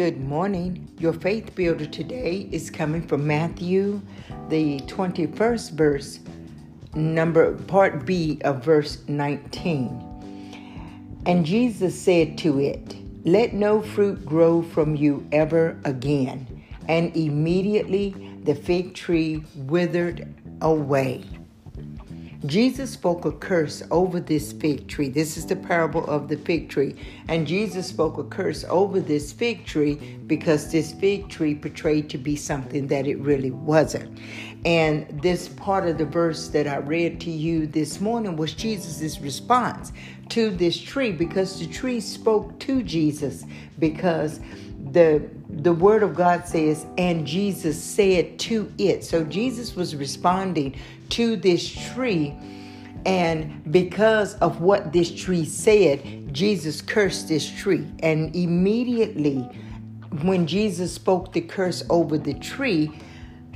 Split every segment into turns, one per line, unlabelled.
Good morning. Your faith builder today is coming from Matthew, the 21st verse, number part B of verse 19. And Jesus said to it, Let no fruit grow from you ever again. And immediately the fig tree withered away. Jesus spoke a curse over this fig tree. This is the parable of the fig tree. And Jesus spoke a curse over this fig tree because this fig tree portrayed to be something that it really wasn't. And this part of the verse that I read to you this morning was Jesus' response to this tree because the tree spoke to Jesus because the the word of God says, and Jesus said to it. So Jesus was responding to this tree. And because of what this tree said, Jesus cursed this tree. And immediately, when Jesus spoke the curse over the tree,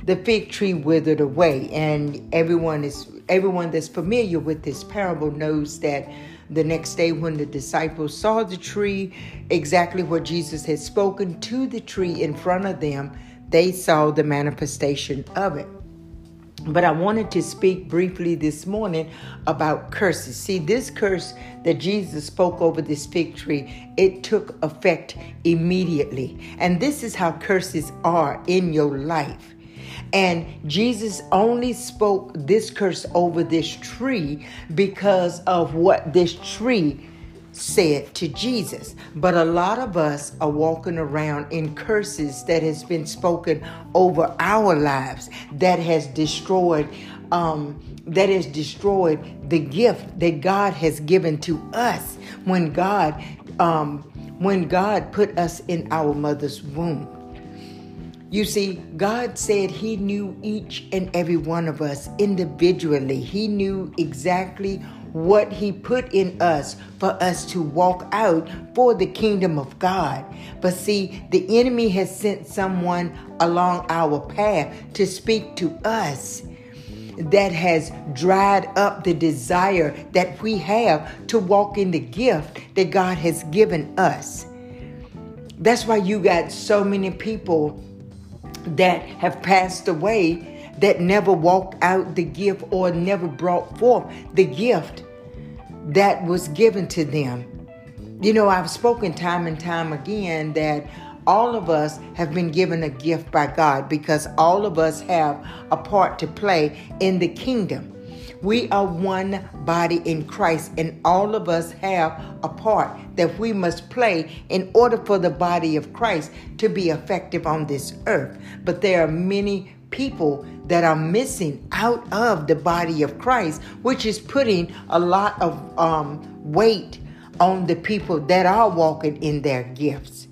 the fig tree withered away. And everyone is everyone that's familiar with this parable knows that the next day, when the disciples saw the tree, exactly what Jesus had spoken to the tree in front of them, they saw the manifestation of it. But I wanted to speak briefly this morning about curses. See, this curse that Jesus spoke over this fig tree, it took effect immediately. And this is how curses are in your life. And Jesus only spoke this curse over this tree because of what this tree said to Jesus. But a lot of us are walking around in curses that has been spoken over our lives that has destroyed um, that has destroyed the gift that God has given to us when God um, when God put us in our mother's womb. You see, God said He knew each and every one of us individually. He knew exactly what He put in us for us to walk out for the kingdom of God. But see, the enemy has sent someone along our path to speak to us that has dried up the desire that we have to walk in the gift that God has given us. That's why you got so many people that have passed away that never walked out the gift or never brought forth the gift that was given to them. You know, I've spoken time and time again that all of us have been given a gift by God because all of us have a part to play in the kingdom. We are one body in Christ, and all of us have a part that we must play in order for the body of Christ to be effective on this earth. But there are many people that are missing out of the body of Christ, which is putting a lot of um, weight on the people that are walking in their gifts.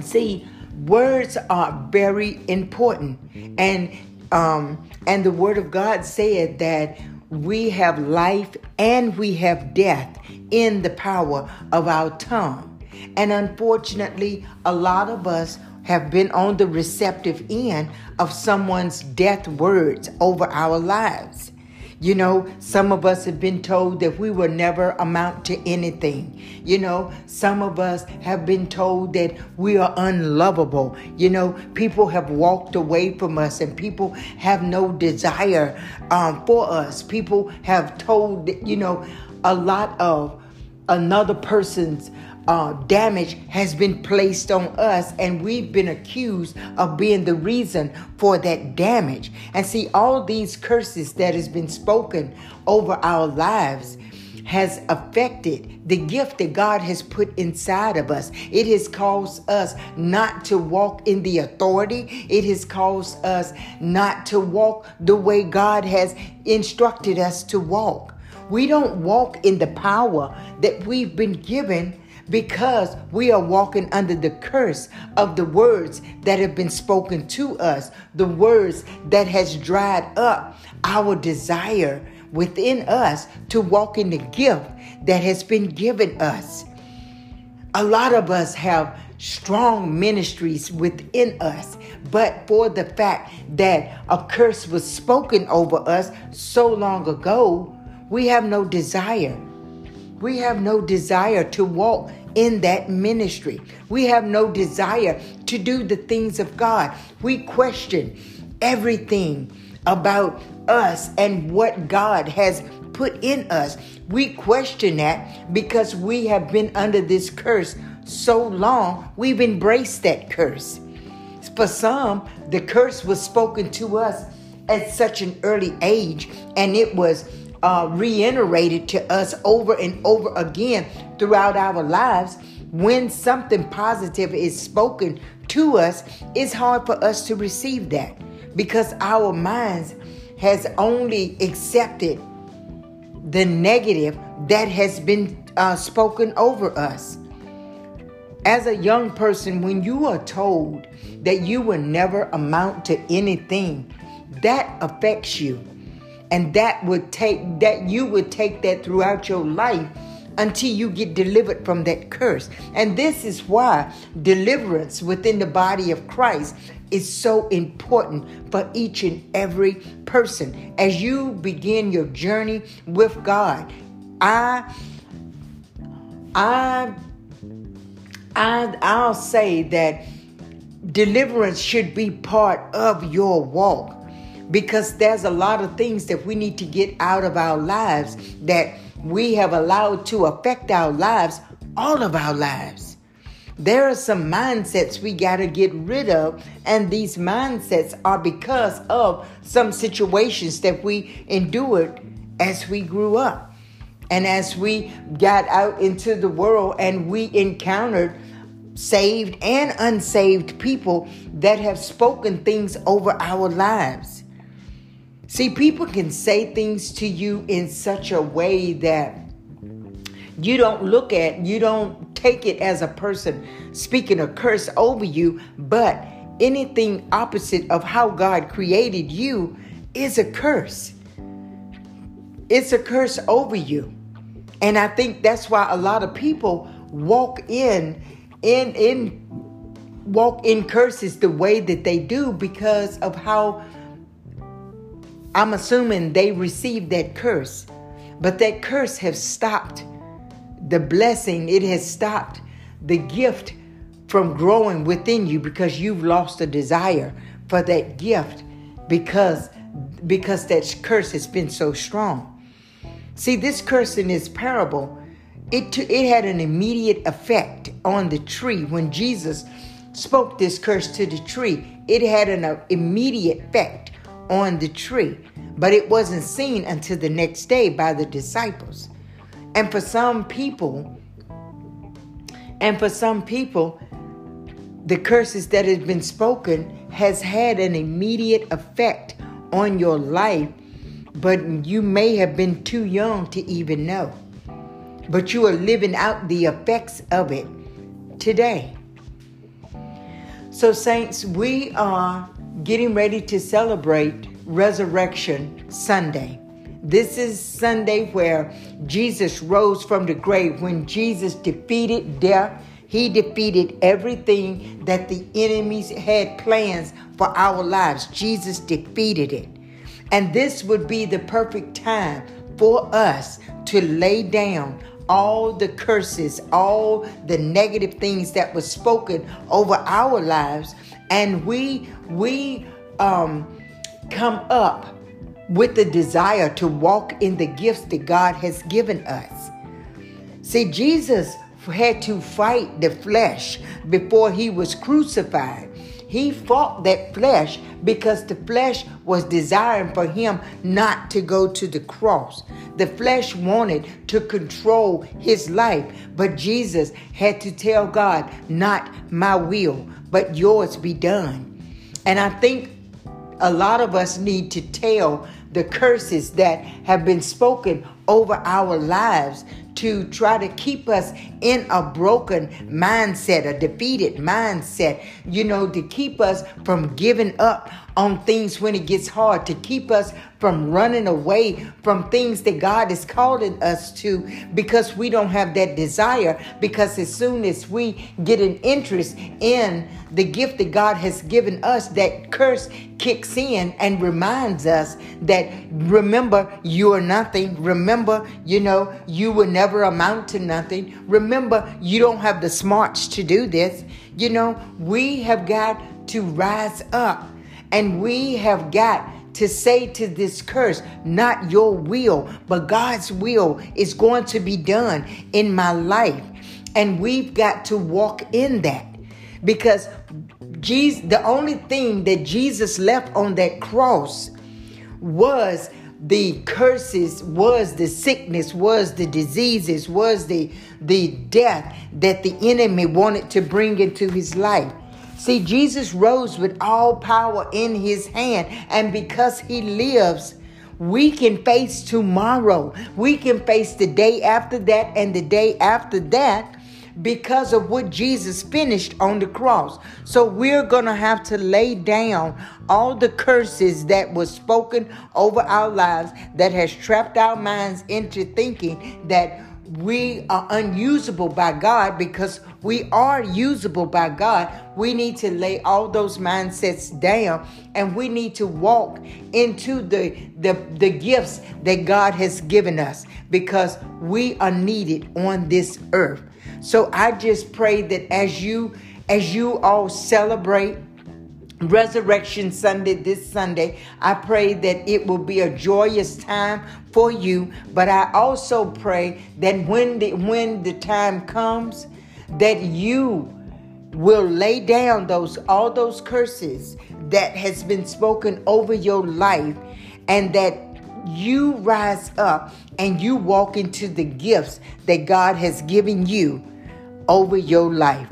See, words are very important, and um, and the Word of God said that we have life and we have death in the power of our tongue. And unfortunately, a lot of us have been on the receptive end of someone's death words over our lives. You know, some of us have been told that we will never amount to anything. You know, some of us have been told that we are unlovable. You know, people have walked away from us and people have no desire um, for us. People have told, you know, a lot of another person's uh, damage has been placed on us, and we've been accused of being the reason for that damage. And see, all these curses that has been spoken over our lives has affected the gift that God has put inside of us. It has caused us not to walk in the authority. It has caused us not to walk the way God has instructed us to walk. We don't walk in the power that we've been given because we are walking under the curse of the words that have been spoken to us, the words that has dried up our desire within us to walk in the gift that has been given us. A lot of us have strong ministries within us, but for the fact that a curse was spoken over us so long ago, we have no desire we have no desire to walk in that ministry. We have no desire to do the things of God. We question everything about us and what God has put in us. We question that because we have been under this curse so long, we've embraced that curse. For some, the curse was spoken to us at such an early age, and it was uh, reiterated to us over and over again throughout our lives. When something positive is spoken to us, it's hard for us to receive that because our minds has only accepted the negative that has been uh, spoken over us. As a young person, when you are told that you will never amount to anything, that affects you. And that would take that you would take that throughout your life until you get delivered from that curse. And this is why deliverance within the body of Christ is so important for each and every person. As you begin your journey with God, I I I I'll say that deliverance should be part of your walk because there's a lot of things that we need to get out of our lives that we have allowed to affect our lives all of our lives. There are some mindsets we got to get rid of, and these mindsets are because of some situations that we endured as we grew up. And as we got out into the world and we encountered saved and unsaved people that have spoken things over our lives. See, people can say things to you in such a way that you don't look at, you don't take it as a person speaking a curse over you, but anything opposite of how God created you is a curse. It's a curse over you. And I think that's why a lot of people walk in in in walk in curses the way that they do because of how I'm assuming they received that curse, but that curse has stopped the blessing, it has stopped the gift from growing within you because you've lost a desire for that gift because because that curse has been so strong. See, this curse in this parable, it, it had an immediate effect on the tree. When Jesus spoke this curse to the tree, it had an uh, immediate effect on the tree, but it wasn't seen until the next day by the disciples. And for some people, and for some people, the curses that has been spoken has had an immediate effect on your life, but you may have been too young to even know. But you are living out the effects of it today. So, saints, we are getting ready to celebrate Resurrection Sunday. This is Sunday where Jesus rose from the grave. When Jesus defeated death, he defeated everything that the enemies had plans for our lives. Jesus defeated it. And this would be the perfect time for us to lay down all the curses, all the negative things that were spoken over our lives, and we we um come up with the desire to walk in the gifts that God has given us. See, Jesus had to fight the flesh before he was crucified. He fought that flesh because the flesh was desiring for him not to go to the cross. The flesh wanted to control his life, but Jesus had to tell God, Not my will, but yours be done. And I think a lot of us need to tell the curses that have been spoken over our lives to try to keep us in a broken mindset, a defeated mindset, you know, to keep us from giving up on things when it gets hard, to keep us from running away from things that God is calling us to because we don't have that desire. Because as soon as we get an interest in the gift that God has given us, that curse kicks in and reminds us that remember, you are nothing. Remember, Remember, you know, you will never amount to nothing. Remember, you don't have the smarts to do this. You know, we have got to rise up and we have got to say to this curse, not your will, but God's will is going to be done in my life. And we've got to walk in that because Jesus, the only thing that Jesus left on that cross was the curses, was the sickness, was the diseases, was the the death that the enemy wanted to bring into his life. See, Jesus rose with all power in his hand, and because he lives, we can face tomorrow. We can face the day after that and the day after that because of what Jesus finished on the cross. So we're going to have to lay down all the curses that was spoken over our lives that has trapped our minds into thinking that we are unusable by God because we are usable by God. We need to lay all those mindsets down and we need to walk into the, the, the gifts that God has given us because we are needed on this earth. So I just pray that as you as you all celebrate Resurrection Sunday this Sunday. I pray that it will be a joyous time for you, but I also pray that when the when the time comes that you will lay down those all those curses that has been spoken over your life and that you rise up and you walk into the gifts that God has given you over your life.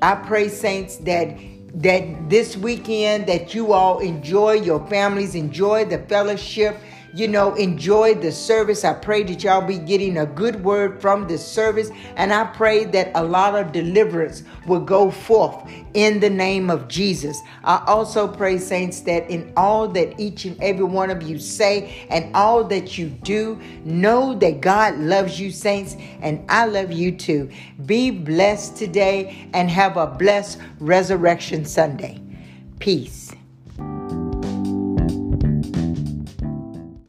I pray saints that that this weekend that you all enjoy your families, enjoy the fellowship, you know, enjoy the service. I pray that y'all be getting a good word from this service. And I pray that a lot of deliverance will go forth in the name of Jesus. I also pray, saints, that in all that each and every one of you say and all that you do, know that God loves you, saints, and I love you too. Be blessed today and have a blessed Resurrection Sunday. Peace.